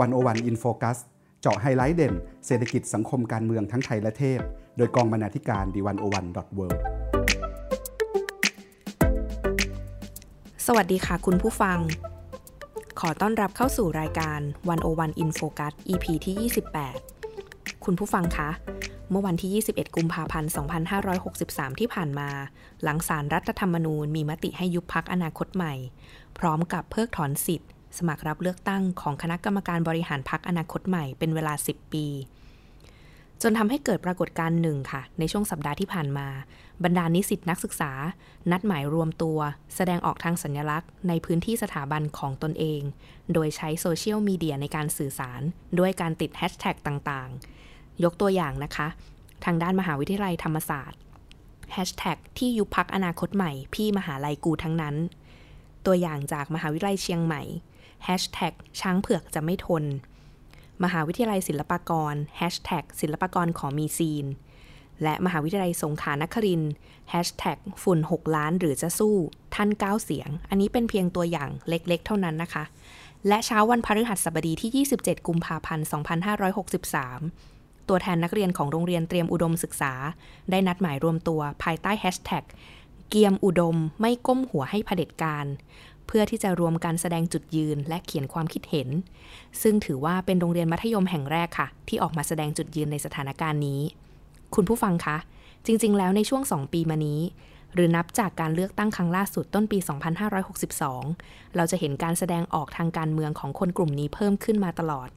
101 In Focus เจาะไฮไลท์เด่น เศรษฐกิจสังคมการเมืองทั้งไทยและเทศโดยกองบรรณาธิการ The101.world สวัสดีค่ะคุณผู้ฟัง ขอต้อนรับเข้าสู่รายการ 101 In Focus EP ที่ 28 คุณผู้ฟังคะ เมื่อวันที่ 21 กุมภาพันธ์ 2563 ที่ผ่านมา หลังศาลรัฐธรรมนูญมีมติให้ยุบพรรคอนาคตใหม่ พร้อมกับเพิกถอนสิทธิ์ สมัครรับเลือกตั้งของคณะกรรมการบริหารพรรคอนาคตใหม่เป็นเวลา 10 ปี จนทำให้เกิดปรากฏการณ์หนึ่งค่ะ ในช่วงสัปดาห์ที่ผ่านมา บรรดานิสิตนักศึกษา นัดหมายรวมตัว แสดงออกทางสัญลักษณ์ ในพื้นที่สถาบันของตนเอง โดยใช้โซเชียลมีเดียในการสื่อสาร ด้วยการติดแฮชแท็กต่างๆ ยกตัวอย่างนะคะ ทางด้านมหาวิทยาลัยธรรมศาสตร์แฮชแท็กที่ยุบพักอนาคตใหม่ พี่มหาลัยกูทั้งนั้น ตัวอย่างจากมหาวิทยาลัยเชียงใหม่ ช้างเผือกจะไม่ทน มหาวิทยาลัยศิลปากร Hashtag ศิลปากรขอมีซีน และมหาวิทยาลัยสงขลานคริน Hashtag ฝุ่น 6 ล้านหรือจะสู้ ท่านก้าวเสียง อันนี้เป็นเพียงตัวอย่างเล็กๆ เท่านั้นนะคะ และเช้าวันพฤหัสบดีที่ 27 กุมภาพันธ์ 2563ตัวแทนนักเรียนของโรงเรียนเตรียมอุดมศึกษา ได้นัดหมายรวมตัวภายใต้แฮชแท็กเกียมอุดมไม่ก้มหัวให้เผด็จการ เพื่อที่จะรวมการแสดงจุดยืนและเขียนความคิดเห็น ซึ่งถือว่าเป็นโรงเรียนมัธยมแห่งแรกค่ะ ที่ออกมาแสดงจุดยืนในสถานการณ์นี้ คุณผู้ฟังคะ จริง ๆ แล้วในช่วง 2 ปีมานี้ หรือนับจากการเลือกตั้งครั้งล่าสุดต้นปี 2562 เราจะเห็นการแสดงออกทางการเมืองของคนกลุ่มนี้เพิ่มขึ้นมาตลอด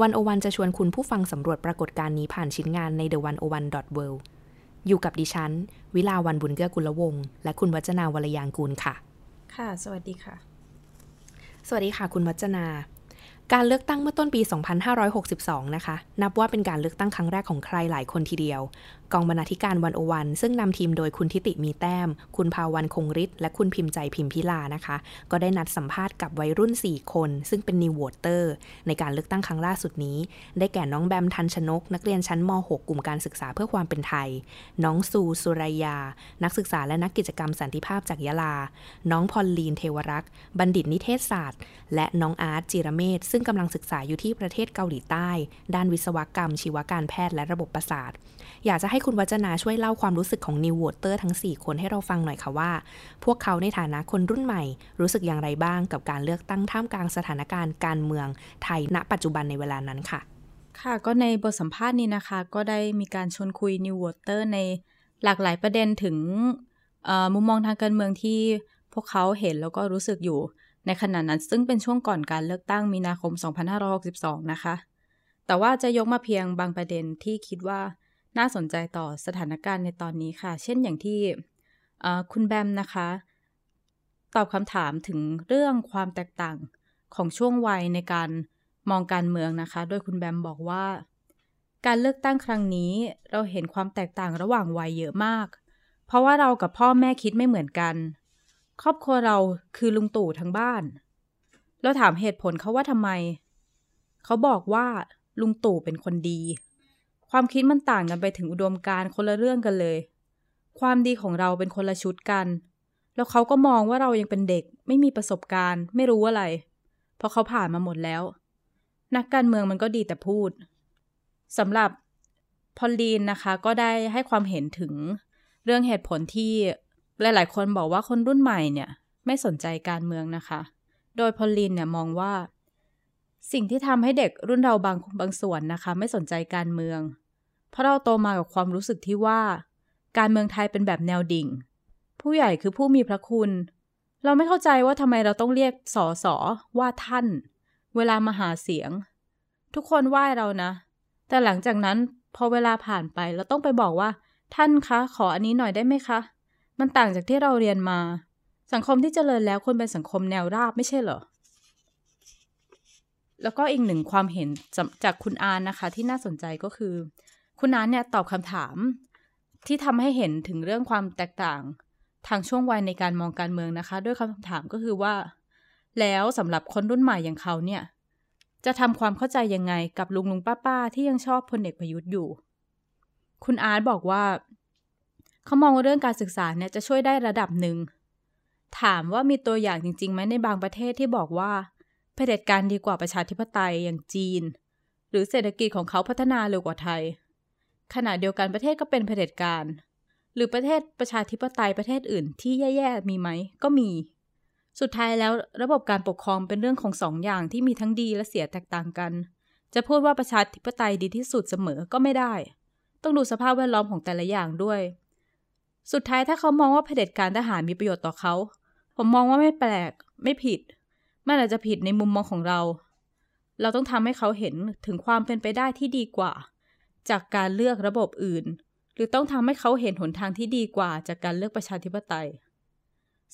วันโอวันจะชวนคุณผู้ฟังสำรวจปรากฏการณ์นี้ผ่านชิ้นงานใน the one o one world อยู่กับดิฉัน วิลาวันบุญเกื้อกุลวงศ์และคุณวัจนาวรยางกูลค่ะ ค่ะ สวัสดีค่ะ สวัสดีค่ะ คุณวัจนา การเลือกตั้งเมื่อต้นปี 2562 นะคะ นับว่าเป็นการเลือกตั้งครั้งแรกของใครหลายคนทีเดียว กองบรรณาธิการวันโอวัน ซึ่งนำทีมโดยคุณทิติมีแต้ม คุณภาวันคงฤทธิ์และคุณพิมพ์ใจพิมพิลานะคะ ก็ได้นัดสัมภาษณ์กับวัยรุ่น 4 คน ซึ่งเป็น new voter ในการเลือกตั้งครั้งล่าสุดนี้ ได้แก่น้องแบมทันชนก นักเรียนชั้นม .6 กลุ่มการศึกษาเพื่อความเป็นไทย น้องซูสุรยา นักศึกษาและนักกิจกรรมสันติภาพจากยะลา น้องพอลลีนเทวรักษ์บัณฑิตนิเทศศาสตร์ และน้องอาร์ตจิรเมธซึ่งกำลังศึกษาอยู่ที่ประเทศเกาหลีใต้ ด้านวิศวกรรม ชีวการแพทย์และระบบประสาท อยากจะให้คุณวัจนาช่วยเล่าความรู้สึกของ new voter ทั้ง 4 คนให้เราฟังหน่อยค่ะว่า พวกเขาในฐานะคนรุ่นใหม่ รู้สึกอย่างไรบ้างกับการเลือกตั้งท่ามกลางสถานการณ์การเมืองไทยณ ปัจจุบันในเวลานั้นค่ะ ค่ะก็ในบทสัมภาษณ์นี้นะคะ ก็ได้มีการชวนคุยนิวโวเตอร์ในหลากหลายประเด็นถึงมุมมองทางการเมืองที่พวกเขาเห็นแล้วก็รู้สึกอยู่ ในขณะนั้นซึ่งเป็นช่วงก่อนการเลือกตั้งมีนาคม 2562 นะคะ แต่ว่าจะยกมาเพียงบางประเด็นที่คิดว่าน่าสนใจต่อสถานการณ์ในตอนนี้ค่ะ เช่นอย่างที่คุณแบมนะคะ ตอบคำถามถึงเรื่องความแตกต่างของช่วงวัยในการมองการเมืองนะคะ โดยคุณแบมบอกว่า การเลือกตั้งครั้งนี้เราเห็นความแตกต่างระหว่างวัยเยอะมาก เพราะว่าเรากับพ่อแม่คิดไม่เหมือนกัน ครอบครัวเราคือลุงตู่ทั้งบ้าน เราถามเหตุผลเขาว่าทำไม เขาบอกว่าลุงตู่เป็นคนดี ความคิดมันต่างกันไปถึงอุดมการคนละเรื่องกันเลย ความดีของเราเป็นคนละชุดกัน แล้วเขาก็มองว่าเรายังเป็นเด็ก ไม่มีประสบการณ์ ไม่รู้อะไร เพราะเขาผ่านมาหมดแล้ว นักการเมืองมันก็ดีแต่พูดสำหรับพอลลีนนะคะก็ได้ให้ความเห็นถึงเรื่องเหตุผลที่ หลายๆ คนบอกว่าคนรุ่นใหม่เนี่ยไม่สนใจการเมืองนะคะ โดยพอลลินเนี่ยมองว่า สิ่งที่ทำให้เด็กรุ่นเราบางบางส่วนนะคะ ไม่สนใจการเมือง เพราะเราโตมากับความรู้สึกที่ว่า การเมืองไทยเป็นแบบแนวดิ่ง ผู้ใหญ่คือผู้มีพระคุณ เราไม่เข้าใจว่าทำไมเราต้องเรียกสอสอว่าท่าน เวลามาหาเสียง ทุกคนไหว้เรานะ แต่หลังจากนั้นพอเวลาผ่านไปเราต้องไปบอกว่า ท่านคะ ขออันนี้หน่อยได้ไหมคะ มันต่างจากที่เราเรียนมา สังคมที่เจริญแล้วคนเป็นสังคมแนวราบไม่ใช่เหรอ แล้วก็อีกหนึ่งความเห็นจากคุณอานนะคะ ที่น่าสนใจก็คือ คุณอานเนี่ยตอบคำถาม ที่ทำให้เห็นถึงเรื่องความแตกต่าง ทางช่วงวัยในการมองการเมืองนะคะ ด้วยคำถามก็คือว่า แล้วสำหรับคนรุ่นใหม่อย่างเขาเนี่ยจะทำความเข้าใจยังไงกับลุงลุงป้าป้าที่ยังชอบพลเอกประยุทธ์อยู่ คุณอาร์ตบอกว่า เขามองว่าเรื่องการศึกษาเนี่ยจะช่วยได้ระดับหนึ่ง ถามว่ามีตัวอย่างจริงๆไหมในบางประเทศที่บอกว่าเผผด็จการดีกว่าประชาธิปไตยอย่างจีน หรือเศรษฐกิจของเขาพัฒนาเร็วกว่าไทย ขณะเดียวกันประเทศก็เป็นเผด็จการ หรือประเทศประชาธิปไตยประเทศอื่นที่แย่ๆมีไหมก็มี สุดท้ายแล้วระบบการปกครองเป็นเรื่องของสองอย่างที่มีทั้งดีและเสียแตกต่างกัน จะพูดว่าประชาธิปไตยดีที่สุดเสมอก็ไม่ได้ ต้องดูสภาพแวดล้อมของแต่ละอย่างด้วย สุดท้ายถ้าเขามองว่าเผด็จการทหารมีประโยชน์ต่อเขา ผมมองว่าไม่แปลกไม่ผิด มันอาจจะผิดในมุมมองของเรา เราต้องทำให้เขาเห็นถึงความเป็นไปได้ที่ดีกว่า จากการเลือกระบบอื่น หรือต้องทำให้เขาเห็นหนทางที่ดีกว่า จากการเลือกประชาธิปไตย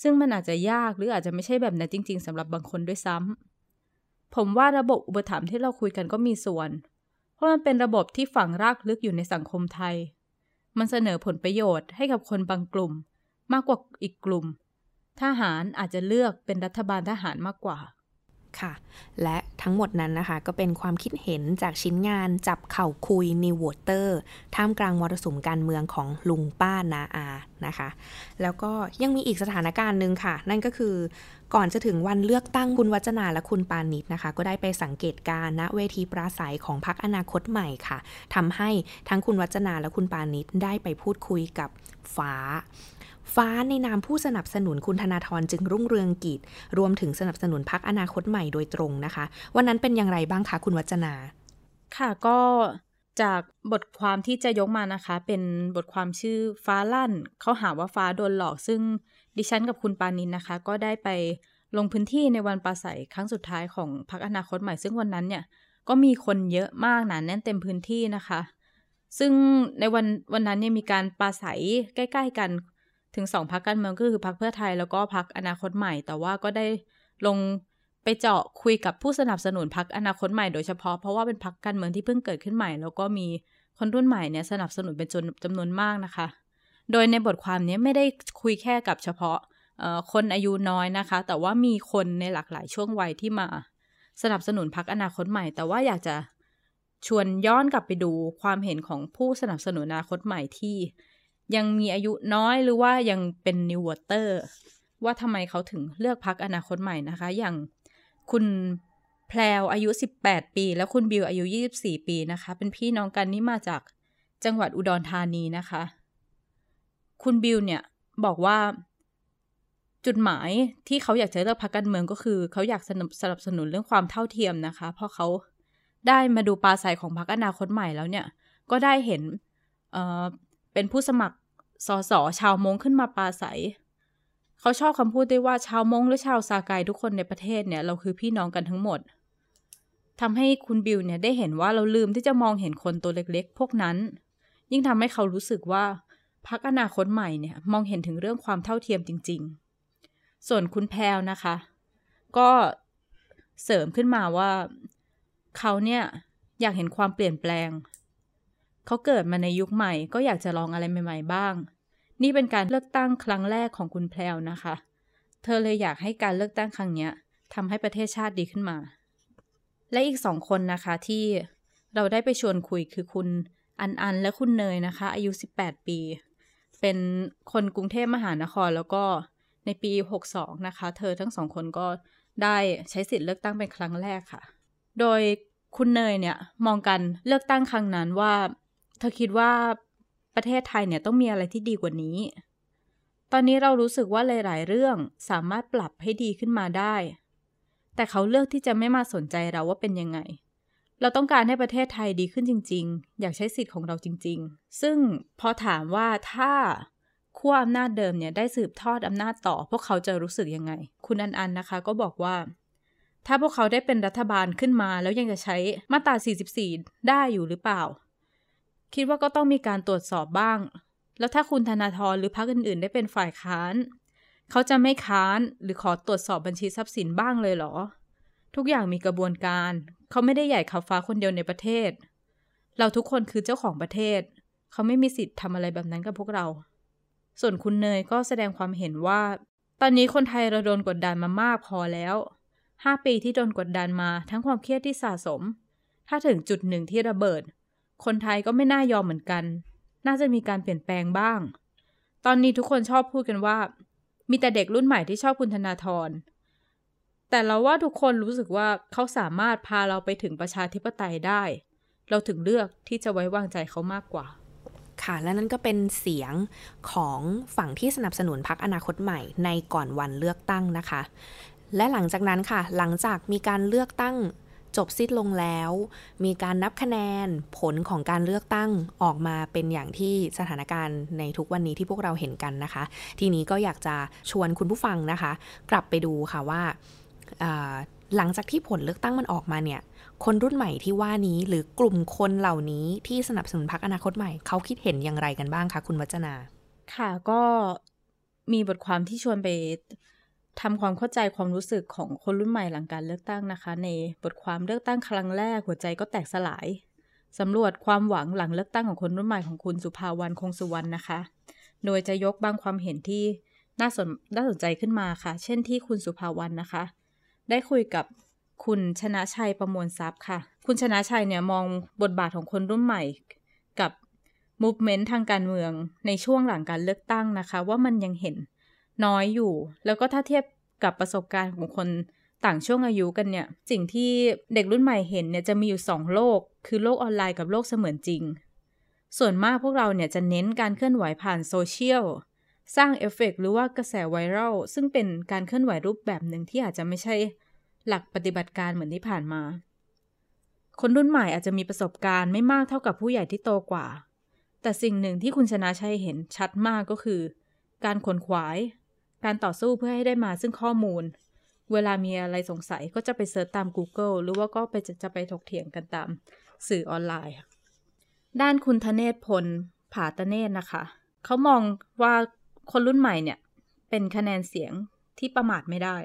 ซึ่งมันอาจจะยากหรืออาจจะไม่ใช่แบบนั้นจริง ๆสำหรับบางคนด้วยซ้ำผมว่าระบบอุปถัมภ์ที่เราคุยกันก็มีส่วน เพราะมันเป็นระบบที่ฝังรากลึกอยู่ในสังคมไทย มันเสนอผลประโยชน์ให้กับคนบางกลุ่ม มากกว่าอีกกลุ่ม ทหารอาจจะเลือกเป็นรัฐบาลทหารมากกว่า ค่ะ และทั้งหมดนั้นนะคะ ก็เป็นความคิดเห็นจากชิ้นงานจับเข่าคุยนิววอเตอร์ท่ามกลางมรสุมการเมืองของลุงป้านาอานะคะ แล้วก็ยังมีอีกสถานการณ์หนึ่งค่ะ นั่นก็คือก่อนจะถึงวันเลือกตั้งคุณวัจนาและคุณปานิชนะคะ ก็ได้ไปสังเกตการณเวทีปราศัยของพรรคอนาคตใหม่ค่ะทำให้ทั้งคุณวัจนาและคุณปานิชได้ไปพูดคุยกับฟ้า ฟ้าในนามผู้สนับสนุนคุณธนาธรจึงรุ่งเรืองกิจ รวมถึงสนับสนุนพักอนาคตใหม่โดยตรงนะคะ วันนั้นเป็นอย่างไรบ้างคะคุณวัจนา ค่ะก็จากบทความที่จะยกมานะคะ เป็นบทความชื่อฟ้าลั่น เขาหาว่าฟ้าโดนหลอกซึ่งดิฉันกับคุณปานินนะคะ ก็ได้ไปลงพื้นที่ในวันปราศัยครั้งสุดท้ายของพักอนาคตใหม่ซึ่งวันนั้นเนี่ยก็มีคนเยอะมากหนาแน่นเต็มพื้นที่นะคะ ซึ่งในวันวันนั้นเนี่ยมีการปราศัยใกล้ ๆ กัน ถึงสองพักการเมืองก็คือพักเพื่อไทยแล้วก็พักอนาคตใหม่ แต่ว่าก็ได้ลงไปเจาะคุยกับผู้สนับสนุนพักอนาคตใหม่โดยเฉพาะเพราะว่าเป็นพักการเมืองที่เพิ่งเกิดขึ้นใหม่ แล้วก็มีคนรุ่นใหม่เนี่ยสนับสนุนเป็นจนจำนวนมากนะคะ โดยในบทความนี้ไม่ได้คุยแค่กับเฉพาะคนอายุน้อยนะคะ แต่ว่ามีคนในหลากหลายช่วงวัยที่มาสนับสนุนพรรคอนาคตใหม่ แต่ว่าอยากจะชวนย้อนกลับไปดูความเห็นของผู้สนับสนุนอนาคตใหม่ที่ ยังมีอายุน้อยหรือว่ายังเป็น new voter ว่าทำไมเขาถึงเลือกพรรคอนาคตใหม่นะคะ อย่างคุณแพลวอายุ 18 ปี แล้วคุณบิวอายุ 24 ปีนะคะ เป็นพี่น้องกันนี่มาจากจังหวัดอุดรธานีนะคะ คุณบิวเนี่ยบอกว่าจุดหมายที่เขาอยากจะเลือกพักการเมืองก็คือ เขาอยากสนับสนุนเรื่องความเท่าเทียมนะคะ เพราะเขาได้มาดูปลาใสของพักอนาคตใหม่แล้วเนี่ย ก็ได้เห็น เป็นผู้สมัครสสชาวมงขึ้นมาปาใสเขาชอบคำพูดได้ว่าชาวมงหรือชาวซาไกทุกคนในประเทศเนี่ยเราคือพี่น้องกันทั้งหมดทำให้คุณบิวเนี่ยได้เห็นว่าเราลืมที่จะมองเห็นคนตัวเล็กๆ พวกนั้น ยิ่งทำให้เขารู้สึกว่าพักอนาคตใหม่เนี่ยมองเห็นถึงเรื่องความเท่าเทียมจริง ๆ ส่วนคุณแพลนะคะ ก็เสริมขึ้นมาว่า เขาเนี่ยอยากเห็นความเปลี่ยนแปลง เขาเกิดมาในยุคใหม่ก็อยากจะลองอะไรใหม่ ๆ บ้าง นี่เป็นการเลือกตั้งครั้งแรกของคุณแพลวนะคะ เธอเลยอยากให้การเลือกตั้งครั้งนี้ทำให้ประเทศชาติดีขึ้นมา และอีกสองคนนะคะที่เราได้ไปชวนคุยคือคุณอันอันและคุณเนยนะคะ อายุ 18 ปี เป็นคนกรุงเทพมหานครแล้วก็ในปี 62 นะคะ เธอทั้งสองคนก็ได้ใช้สิทธิ์เลือกตั้งเป็นครั้งแรกค่ะ โดยคุณเนยเนี่ยมองกันเลือกตั้งครั้งนั้นว่า เธอคิดว่าประเทศไทยเนี่ยต้องมีอะไรที่ดีกว่านี้ ตอนนี้เรารู้สึกว่าหลาย ๆ เรื่องสามารถปรับให้ดีขึ้นมาได้ แต่เขาเลือกที่จะไม่มาสนใจเราว่าเป็นยังไง เราต้องการให้ประเทศไทยดีขึ้นจริง ๆ อยากใช้สิทธิ์ของเราจริง ๆ ซึ่งพอถามว่าถ้าขั้วอำนาจเดิมเนี่ยได้สืบทอดอำนาจต่อ พวกเขาจะรู้สึกยังไง คุณอันอันนะคะ ก็บอกว่า ถ้าพวกเขาได้เป็นรัฐบาลขึ้นมาแล้วยังจะใช้มาตรา 44 ได้อยู่หรือเปล่า คิดว่าก็ต้องมีการตรวจสอบบ้าง แล้วถ้าคุณธนาธรหรือพรรคอื่น ๆ ได้เป็นฝ่ายค้าน เขาจะไม่ค้านหรือขอตรวจสอบบัญชีทรัพย์สินบ้างเลยเหรอ ทุกอย่างมีกระบวนการ เขาไม่ได้ใหญ่ขับฟ้าคนเดียวในประเทศ เราทุกคนคือเจ้าของประเทศ เขาไม่มีสิทธิ์ทำอะไรแบบนั้นกับพวกเรา ส่วนคุณเนยก็แสดงความเห็นว่า ตอนนี้คนไทยเราโดนกดดันมามากพอแล้วห้าปีที่โดนกดดันมาทั้งความเครียดที่สะสม ถ้าถึงจุดหนึ่งที่ระเบิด คนไทยก็ไม่น่ายอมเหมือนกัน น่าจะมีการเปลี่ยนแปลงบ้าง ตอนนี้ทุกคนชอบพูดกันว่า มีแต่เด็กรุ่นใหม่ที่ชอบคุณธนาธร แต่เราว่าทุกคนรู้สึกว่าเขาสามารถพาเราไปถึงประชาธิปไตยได้ เราถึงเลือกที่จะไว้วางใจเขามากกว่า ค่ะ และนั่นก็เป็นเสียงของฝั่งที่สนับสนุนพรรคอนาคตใหม่ในก่อนวันเลือกตั้งนะคะ และหลังจากนั้นค่ะ หลังจากมีการเลือกตั้ง จบสิ้นลงแล้ว มีการนับคะแนนผลของการเลือกตั้งออกมาเป็นอย่างที่สถานการณ์ในทุกวันนี้ที่พวกเราเห็นกันนะคะ ทีนี้ก็อยากจะชวนคุณผู้ฟังนะคะ กลับไปดูค่ะว่าหลังจากที่ผลเลือกตั้งมันออกมาเนี่ย คนรุ่นใหม่ที่ว่านี้หรือกลุ่มคนเหล่านี้ที่สนับสนุนพรรคอนาคตใหม่เขาคิดเห็นอย่างไรกันบ้างคะคุณวัจนา ค่ะก็มีบทความที่ชวนไป ทำความเข้าใจความรู้สึกของคนรุ่นใหม่หลังการเลือกตั้งนะคะ ในบทความเลือกตั้งครั้งแรกหัวใจก็แตกสลายสำรวจความหวังหลังเลือกตั้งของคนรุ่นใหม่ของคุณสุภาวรรณคงสุวรรณนะคะ โดยจะยกบางความเห็นที่น่าสนน่าสนใจขึ้นมาค่ะ เช่นที่คุณสุภาวรรณนะคะ ได้คุยกับคุณชนะชัยประมวลทรัพย์ค่ะ คุณชนะชัยเนี่ยมองบทบาทของคนรุ่นใหม่ กับมูฟเมนต์ทางการเมืองในช่วงหลังการเลือกตั้งนะคะ ว่ามันยังเห็น น้อยอยู่ แล้วก็ถ้าเทียบกับประสบการณ์ของคนต่างช่วงอายุกันเนี่ย สิ่งที่เด็กรุ่นใหม่เห็นเนี่ยจะมีอยู่สองโลก คือโลกออนไลน์กับโลกเสมือนจริง ส่วนมากพวกเราเนี่ยจะเน้นการเคลื่อนไหวผ่านโซเชียลสร้างเอฟเฟกหรือว่ากระแสไวรัลซึ่งเป็นการเคลื่อนไหวรูปแบบหนึ่งที่อาจจะไม่ใช่หลักปฏิบัติการเหมือนที่ผ่านมา คนรุ่นใหม่อาจจะมีประสบการณ์ไม่มากเท่ากับผู้ใหญ่ที่โตกว่า แต่สิ่งหนึ่งที่คุณชนะชัยเห็นชัดมากก็คือ การขวนขวาย การต่อสู้เพื่อให้ได้มาซึ่งข้อมูล เวลามีอะไรสงสัยก็จะไป search ตาม Google หรือว่าก็ไปจะจะไปถกเถียงกันตามสื่อออนไลน์ ด้านคุณธเนศพล ผาตเนศนะคะ เขามองว่าคนรุ่นใหม่เนี่ย เป็นคะแนนเสียงที่ประมาทไม่ได้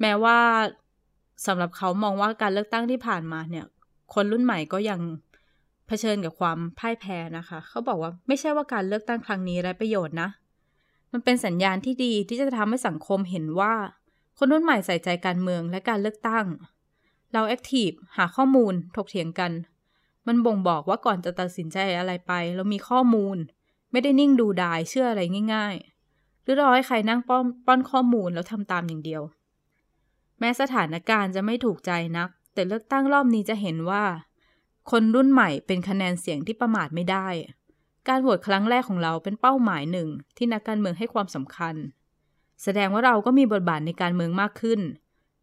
แม้ว่าสำหรับเขามองว่าการเลือกตั้งที่ผ่านมาเนี่ย คนรุ่นใหม่ก็ยังเผชิญกับความพ่ายแพ้นะคะ เขาบอกว่าไม่ใช่ว่าการเลือกตั้งครั้งนี้ไร้ประโยชน์นะ มันเป็นสัญญาณที่ดีที่จะทำให้สังคมเห็นว่า คนรุ่นใหม่ใส่ใจการเมืองและการเลือกตั้ง เราแอคทีฟหาข้อมูลถกเถียงกัน มันบ่งบอกว่าก่อนจะตัดสินใจอะไรไป เรามีข้อมูล ไม่ได้นิ่งดูดายเชื่ออะไรง่าย ๆ หรือรอให้ใครนั่งป้อนป้อนข้อมูลแล้วทำตามอย่างเดียว แม้สถานการณ์จะไม่ถูกใจนัก แต่เลือกตั้งรอบนี้จะเห็นว่า คนรุ่นใหม่เป็นคะแนนเสียงที่ประมาทไม่ได้ การโหวตครั้งแรกของเราเป็นเป้าหมายหนึ่งที่นักการเมืองให้ความสำคัญ แสดงว่าเราก็มีบทบาทในการเมืองมากขึ้น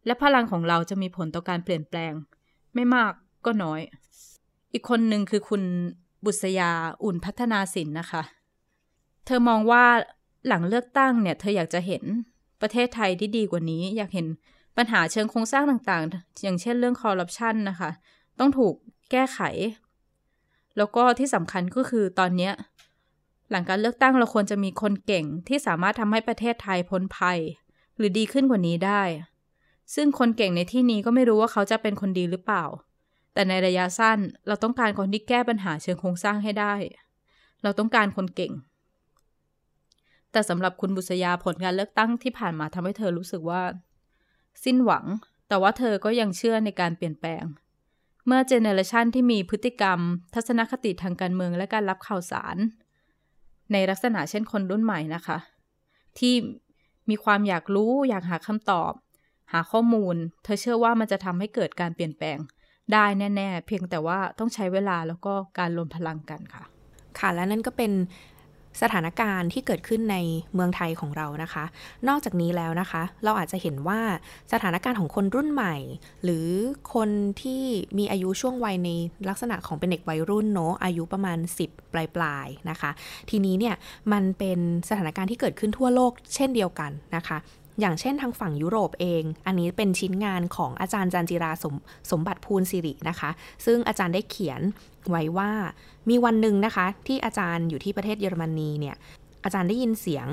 และพลังของเราจะมีผลต่อการเปลี่ยนแปลง ไม่มากก็น้อย อีกคนหนึ่งคือคุณบุษยาอุ่นพัฒนาสินนะคะ เธอมองว่าหลังเลือกตั้งเนี่ยเธออยากจะเห็นประเทศไทยที่ดีกว่านี้ อยากเห็นปัญหาเชิงโครงสร้างต่างๆ อย่างเช่นเรื่องคอร์รัปชันนะคะ ต้องถูกแก้ไข แล้วก็ที่สำคัญก็คือตอนนี้หลังการเลือกตั้งเราควรจะมีคนเก่งที่สามารถทำให้ประเทศไทยพ้นภัย หรือดีขึ้นกว่านี้ได้ ซึ่งคนเก่งในที่นี้ก็ไม่รู้ว่าเขาจะเป็นคนดีหรือเปล่า แต่ในระยะสั้นเราต้องการคนที่แก้ปัญหาเชิงโครงสร้างให้ได้ เราต้องการคนเก่ง แต่สำหรับคุณบุษยาผลการเลือกตั้งที่ผ่านมาทำให้เธอรู้สึกว่า สิ้นหวัง แต่ว่าเธอก็ยังเชื่อในการเปลี่ยนแปลง เมื่อเจเนอเรชันที่มีพฤติกรรม ทัศนคติทางการเมืองและการรับข่าวสาร ในลักษณะเช่นคนรุ่นใหม่นะคะ ที่มีความอยากรู้อยากหาคำตอบ หาข้อมูล เธอเชื่อว่ามันจะทำให้เกิดการเปลี่ยนแปลงได้แน่ ๆ เพียงแต่ว่าต้องใช้เวลาแล้วก็การรวมพลังกันค่ะ ค่ะและนั่นก็เป็น สถานการณ์ที่เกิดขึ้นในเมืองไทยของเรานะคะ นอกจากนี้แล้วนะคะ เราอาจจะเห็นว่าสถานการณ์ของคนรุ่นใหม่ หรือคนที่มีอายุช่วงวัยในลักษณะของเป็นเด็กวัยรุ่นเนาะอายุประมาณ 10 ปลายๆนะคะ ทีนี้เนี่ยมันเป็นสถานการณ์ที่เกิดขึ้นทั่วโลกเช่นเดียวกันนะคะ อย่างเช่นทางฝั่งยุโรปเอง อันนี้เป็นชิ้นงานของอาจารย์จันจิราสมสมบัติภูลสิรินะคะ ซึ่งอาจารย์ได้เขียนไว้ว่ามีวันหนึ่งนะคะ ที่อาจารย์อยู่ที่ประเทศเยอรมนีเนี่ยอาจารย์ได้ยินเสียง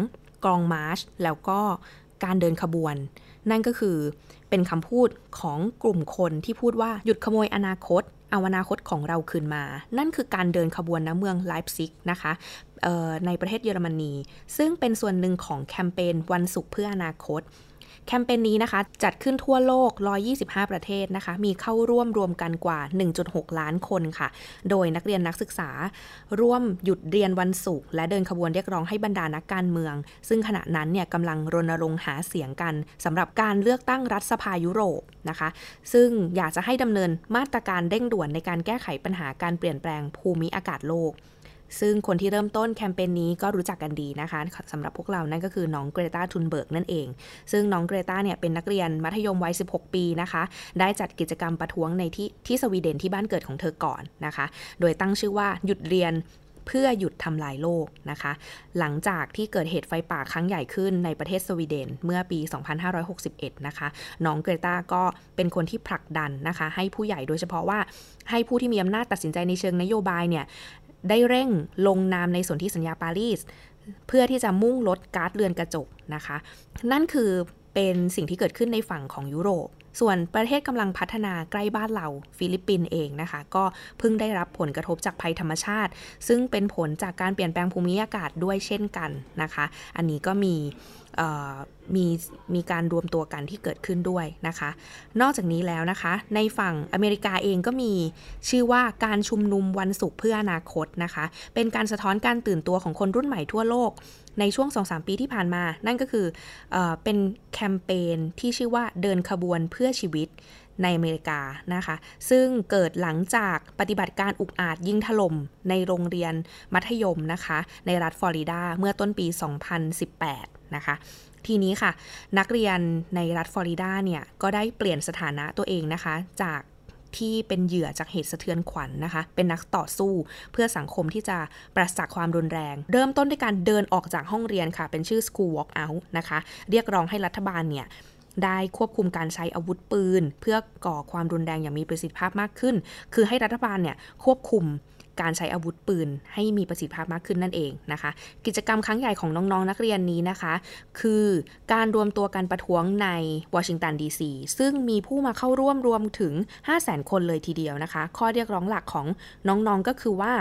กองมาร์ชแล้วก็การเดินขบวน นั่นก็คือเป็นคำพูดของกลุ่มคนที่พูดว่าหยุดขโมยอนาคต เอาอนาคตของเราคืนมา นั่นคือการเดินขบวนณเมืองไลฟ์ซิกนะคะ ในประเทศเยอรมนี ซึ่งเป็นส่วนหนึ่งของแคมเปญวันศุกร์เพื่ออนาคต แคมเปญนี้นะคะ จัดขึ้นทั่วโลก 125 ประเทศนะคะ มีเข้าร่วมรวมกันกว่า 1.6 ล้านคนค่ะ โดยนักเรียนนักศึกษา ร่วมหยุดเรียนวันศุกร์และเดินขบวนเรียกร้องให้บรรดานักการเมือง ซึ่งขณะนั้นเนี่ยกำลังรณรงค์หาเสียงกันสำหรับการเลือกตั้งรัฐสภายุโรปนะคะ ซึ่งอยากจะให้ดำเนินมาตรการเร่งด่วนในการแก้ไขปัญหาการเปลี่ยนแปลงภูมิอากาศโลก ซึ่งคนที่เริ่มต้นแคมเปญนี้ก็รู้จักกันดีนะคะสำหรับพวกเรานั่นก็คือน้องเกรตาทุนเบิร์กนั่นเอง ซึ่งน้องเกรตาเนี่ยเป็นนักเรียนมัธยมวัย 16 ปีนะคะ ได้จัดกิจกรรมประท้วงในที่ที่สวีเดนที่บ้านเกิดของเธอก่อนนะคะ โดยตั้งชื่อว่าหยุดเรียนเพื่อหยุดทำลายโลกนะคะ หลังจากที่เกิดเหตุไฟป่าครั้งใหญ่ขึ้นในประเทศสวีเดนเมื่อปี 2561 นะคะ น้องเกรตาก็เป็นคนที่ผลักดันนะคะ ให้ผู้ใหญ่โดยเฉพาะว่าให้ผู้ที่มีอำนาจตัดสินใจในเชิงนโยบายเนี่ย ได้เร่งลงนามในสนธิสัญญาปารีส เพื่อที่จะมุ่งลดก๊าซเรือนกระจกนะคะ นั่นคือเป็นสิ่งที่เกิดขึ้นในฝั่งของยุโรป ส่วนประเทศกำลังพัฒนาใกล้บ้านเราฟิลิปปินส์เองนะคะ ก็เพิ่งได้รับผลกระทบจากภัยธรรมชาติ ซึ่งเป็นผลจากการเปลี่ยนแปลงภูมิอากาศด้วยเช่นกันนะคะ อันนี้ก็มี มีมีการรวมตัวกันที่เกิดขึ้นด้วยนะคะ นอกจากนี้แล้วนะคะ ในฝั่งอเมริกาเองก็มีชื่อว่าการชุมนุมวันศุกร์เพื่ออนาคตนะคะ เป็นการสะท้อนการตื่นตัวของคนรุ่นใหม่ทั่วโลก ในช่วง 2-3 ปีที่ผ่านมา นั่นก็คือเอเป็นแคมเปญที่ชื่อว่าเดินขบวนเพื่อชีวิต ในอเมริกานะคะ ซึ่งเกิดหลังจากปฏิบัติการอุกอาจยิงถล่มในโรงเรียนมัธยมนะคะ ในรัฐฟลอริดาเมื่อต้นปี 2018 นะคะทีนี้ค่ะ นักเรียนในรัฐฟลอริดาเนี่ย ก็ได้เปลี่ยนสถานะตัวเองนะคะ จากที่เป็นเหยื่อจากเหตุสะเทือนขวัญนนะคะ เป็นนักต่อสู้เพื่อสังคมที่จะปราศจากความรุนแรง เริ่มต้นด้วยการเดินออกจากห้องเรียนค่ะ เป็นชื่อ School Walk Out นะคะ เรียกร้องให้รัฐบาลเนี่ย ได้ควบคุมการใช้อาวุธปืน เพื่อก่อความรุนแรงอย่างมีประสิทธิภาพมากขึ้น คือให้รัฐบาลเนี่ยควบคุมการใช้อาวุธปืนให้มีประสิทธิภาพมากขึ้นนั่นเองนะคะ กิจกรรมครั้งใหญ่ของน้องๆนนักเรียนนี้นะคะ คือการรวมตัวกันประท้วงในวอชิงตันดีซีซึ่งมีผู้มาเข้าร่วมรวมถึง 5 0 0 0 0 0 คนเลยทีเดียวนะคะ ข้อเรียกร้องหลักของน้องๆก็คือว่า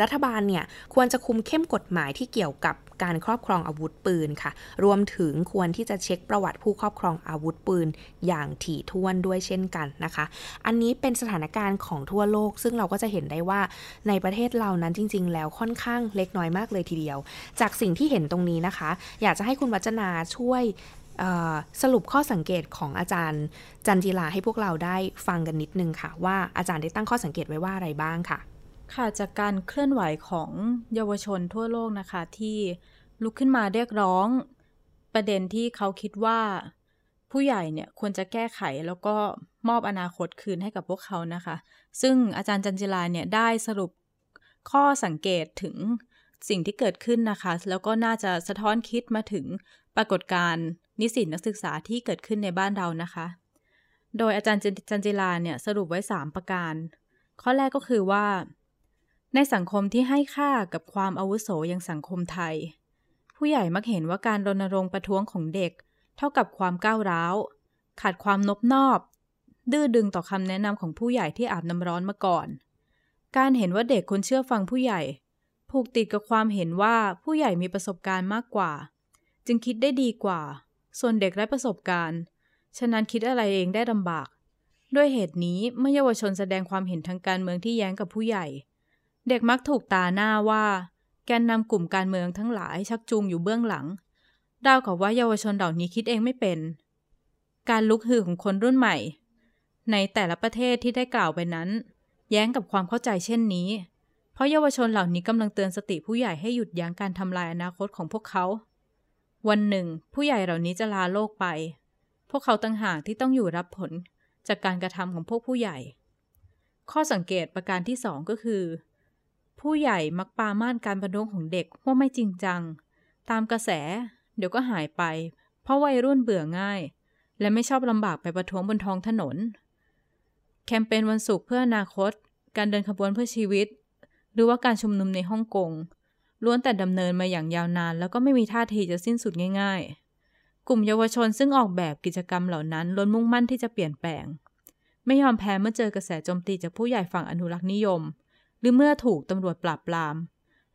รัฐบาลเนี่ยควรจะคุมเข้มกฎหมายที่เกี่ยวกับการครอบครองอาวุธปืนค่ะ รวมถึงควรที่จะเช็คประวัติผู้ครอบครองอาวุธปืน อย่างถี่ถ้วนด้วยเช่นกันนะคะ อันนี้เป็นสถานการณ์ของทั่วโลก ซึ่งเราก็จะเห็นได้ว่าในประเทศเรานั้นจริง ๆ แล้วค่อนข้างเล็กน้อยมากเลยทีเดียว จากสิ่งที่เห็นตรงนี้นะคะ อยากจะให้คุณวัจนาช่วยสรุปข้อสังเกตของอาจารย์จันจิลาให้พวกเราได้ฟังกันนิดนึงค่ะ ว่าอาจารย์ได้ตั้งข้อสังเกตไว้ว่าอะไรบ้างค่ะ ค่ะจากการเคลื่อนไหวของเยาวชนทั่วโลกนะคะที่ลุกขึ้นมาเรียกร้อง ประเด็นที่เขาคิดว่า ผู้ใหญ่เนี่ยควรจะแก้ไขแล้วก็มอบอนาคตคืนให้กับพวกเขานะคะ ซึ่งอาจารย์จันจิลาเนี่ยได้สรุปข้อสังเกตถึงสิ่งที่เกิดขึ้นนะคะ แล้วก็น่าจะสะท้อนคิดมาถึงปรากฏการณ์นิสิตนักศึกษาที่เกิดขึ้นในบ้านเรานะคะ โดยอาจารย์จันจิลาเนี่ยสรุปไว้ 3 ประการ ข้อแรกก็คือว่า ในสังคมที่ให้ค่ากับความอาวุโสอย่างสังคมไทย ผู้ใหญ่มักเห็นว่าการรณรงค์ประท้วงของเด็ก เท่ากับความก้าวร้าว ขาดความนบนอบ ดื้อดึงต่อคำแนะนำของผู้ใหญ่ที่อาบน้ำร้อนมาก่อน การเห็นว่าเด็กควรเชื่อฟังผู้ใหญ่ ผูกติดกับความเห็นว่าผู้ใหญ่มีประสบการณ์มากกว่า จึงคิดได้ดีกว่า ส่วนเด็กไร้ประสบการณ์ ฉะนั้นคิดอะไรเองได้ลำบาก ด้วยเหตุนี้เมื่อเยาวชนแสดงความเห็นทางการเมืองที่แย้งกับผู้ใหญ่ เด็กมักถูกตาหน้าว่า แกนนำกลุ่มการเมืองทั้งหลายชักจูงอยู่เบื้องหลัง ดาวกับว่าเยาวชนเหล่านี้คิดเองไม่เป็น การลุกฮือของคนรุ่นใหม่ ในแต่ละประเทศที่ได้กล่าวไปนั้น แย้งกับความเข้าใจเช่นนี้ เพราะเยาวชนเหล่านี้กำลังเตือนสติผู้ใหญ่ให้หยุดยั้งการทำลายอนาคตของพวกเขา วันหนึ่ง ผู้ใหญ่เหล่านี้จะลาโลกไป พวกเขาตั้งหากที่ต้องอยู่รับผลจากการกระทำของพวกผู้ใหญ่ ข้อสังเกตประการที่สองก็คือ ผู้ใหญ่มักปาม่านการประท้วงของเด็กว่าไม่จริงจัง ตามกระแส เดี๋ยวก็หายไป เพราะวัยรุ่นเบื่อง่าย และไม่ชอบลำบากไปประท้วงบนท้องถนน แคมเปญวันศุกร์เพื่ออนาคต การเดินขบวนเพื่อชีวิต หรือว่าการชุมนุมในฮ่องกงล้วนแต่ดำเนินมาอย่างยาวนาน แล้วก็ไม่มีท่าทีจะสิ้นสุดง่าย ๆ กลุ่มเยาวชนซึ่งออกแบบกิจกรรมเหล่านั้นล้นมุ่งมั่นที่จะเปลี่ยนแปลง ไม่ยอมแพ้เมื่อเจอกระแสโจมตีจากผู้ใหญ่ฝั่งอนุรักษ์นิยม หรือเมื่อถูกตำรวจปราบปราม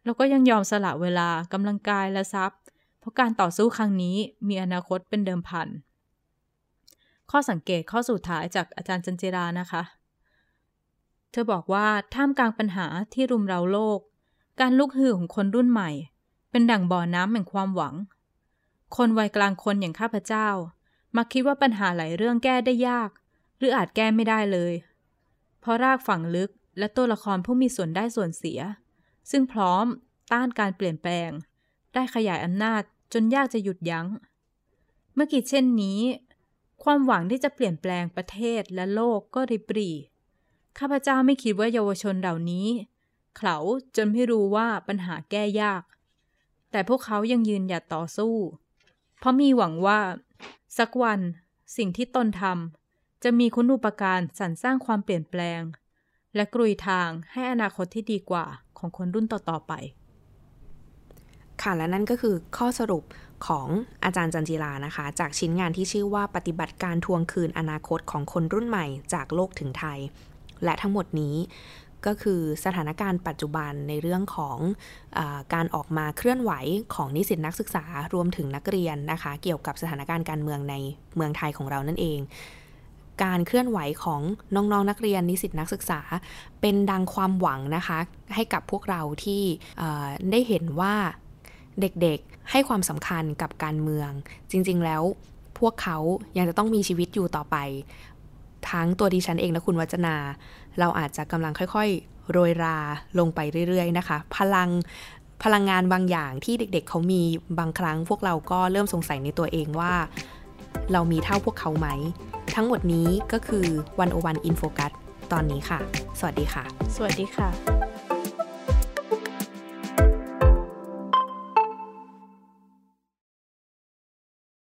แล้วก็ยังยอมสละเวลากำลังกายและทรัพย์ เพราะการต่อสู้ครั้งนี้มีอนาคตเป็นเดิมพัน ข้อสังเกตข้อสุดท้ายจากอาจารย์จันเจรานะคะ เธอบอกว่าท่ามกลางปัญหาที่รุมเร้าโลก การลุกฮือของคนรุ่นใหม่ เป็นดั่งบ่อน้ำแห่งความหวัง คนวัยกลางคนอย่างข้าพเจ้า มักคิดว่าปัญหาหลายเรื่องแก้ได้ยาก หรืออาจแก้ไม่ได้เลย เพราะรากฝังลึก และตัวละครผู้มีส่วนได้ส่วนเสีย ซึ่งพร้อมต้านการเปลี่ยนแปลง ได้ขยายอำนาจจนยากจะหยุดยัง้ง เมื่อคิดเช่นนี้ ความหวังที่จะเปลี่ยนแปลงประเทศและโลกก็ริบหรี่ข้าพเจ้าไม่คิดว่าเยาวชนเหล่านี้ เขาจนไม่รู้ว่าปัญหาแก้ยาก แต่พวกเขายังยืนหยัดต่อสู้ เพราะมีหวังว่า สักวันสิ่งที่ตนทำจะมีคุณูปการสรรสร้างความเปลี่ยนแปลง และกรุยทางให้อนาคตที่ดีกว่าของคนรุ่นต่อ ๆ ไป ค่ะ และนั่นก็คือข้อสรุปของอาจารย์จันจิรานะคะ จากชิ้นงานที่ชื่อว่าปฏิบัติการทวงคืนอนาคตของคนรุ่นใหม่จากโลกถึงไทย และทั้งหมดนี้ก็คือสถานการณ์ปัจจุบันในเรื่องของอการออกมาเคลื่อนไหวของนิสิตนักศึกษารวมถึงนักเรียนนะคะ เกี่ยวกับสถานการณ์การเมืองในเมืองไทยของเรานั่นเอง การเคลื่อนไหวของน้องๆนนักเรียนนิสิตนักศึกษา เป็นดังความหวังนะคะ ให้กับพวกเราที่ได้เห็นว่าเด็กๆให้ความสำคัญกับการเมือง จริงๆแล้วพวกเขายังจะต้องมีชีวิตอยู่ต่อไป ทั้งตัวดิฉันเองและคุณวัจนา เราอาจจะกำลังค่อยๆ โรยราลงไปเรื่อยๆนะคะ พลังพลังงานบางอย่างที่เด็กๆ เขามีบางครั้ง พวกเราก็เริ่มสงสัยในตัวเองว่า เรามีเท่าพวกเขาไหม ทั้งหมดนี้ก็คือวันโอวันอินโฟกัสตอนนี้ค่ะ สวัสดีค่ะ สวัสดีค่ะ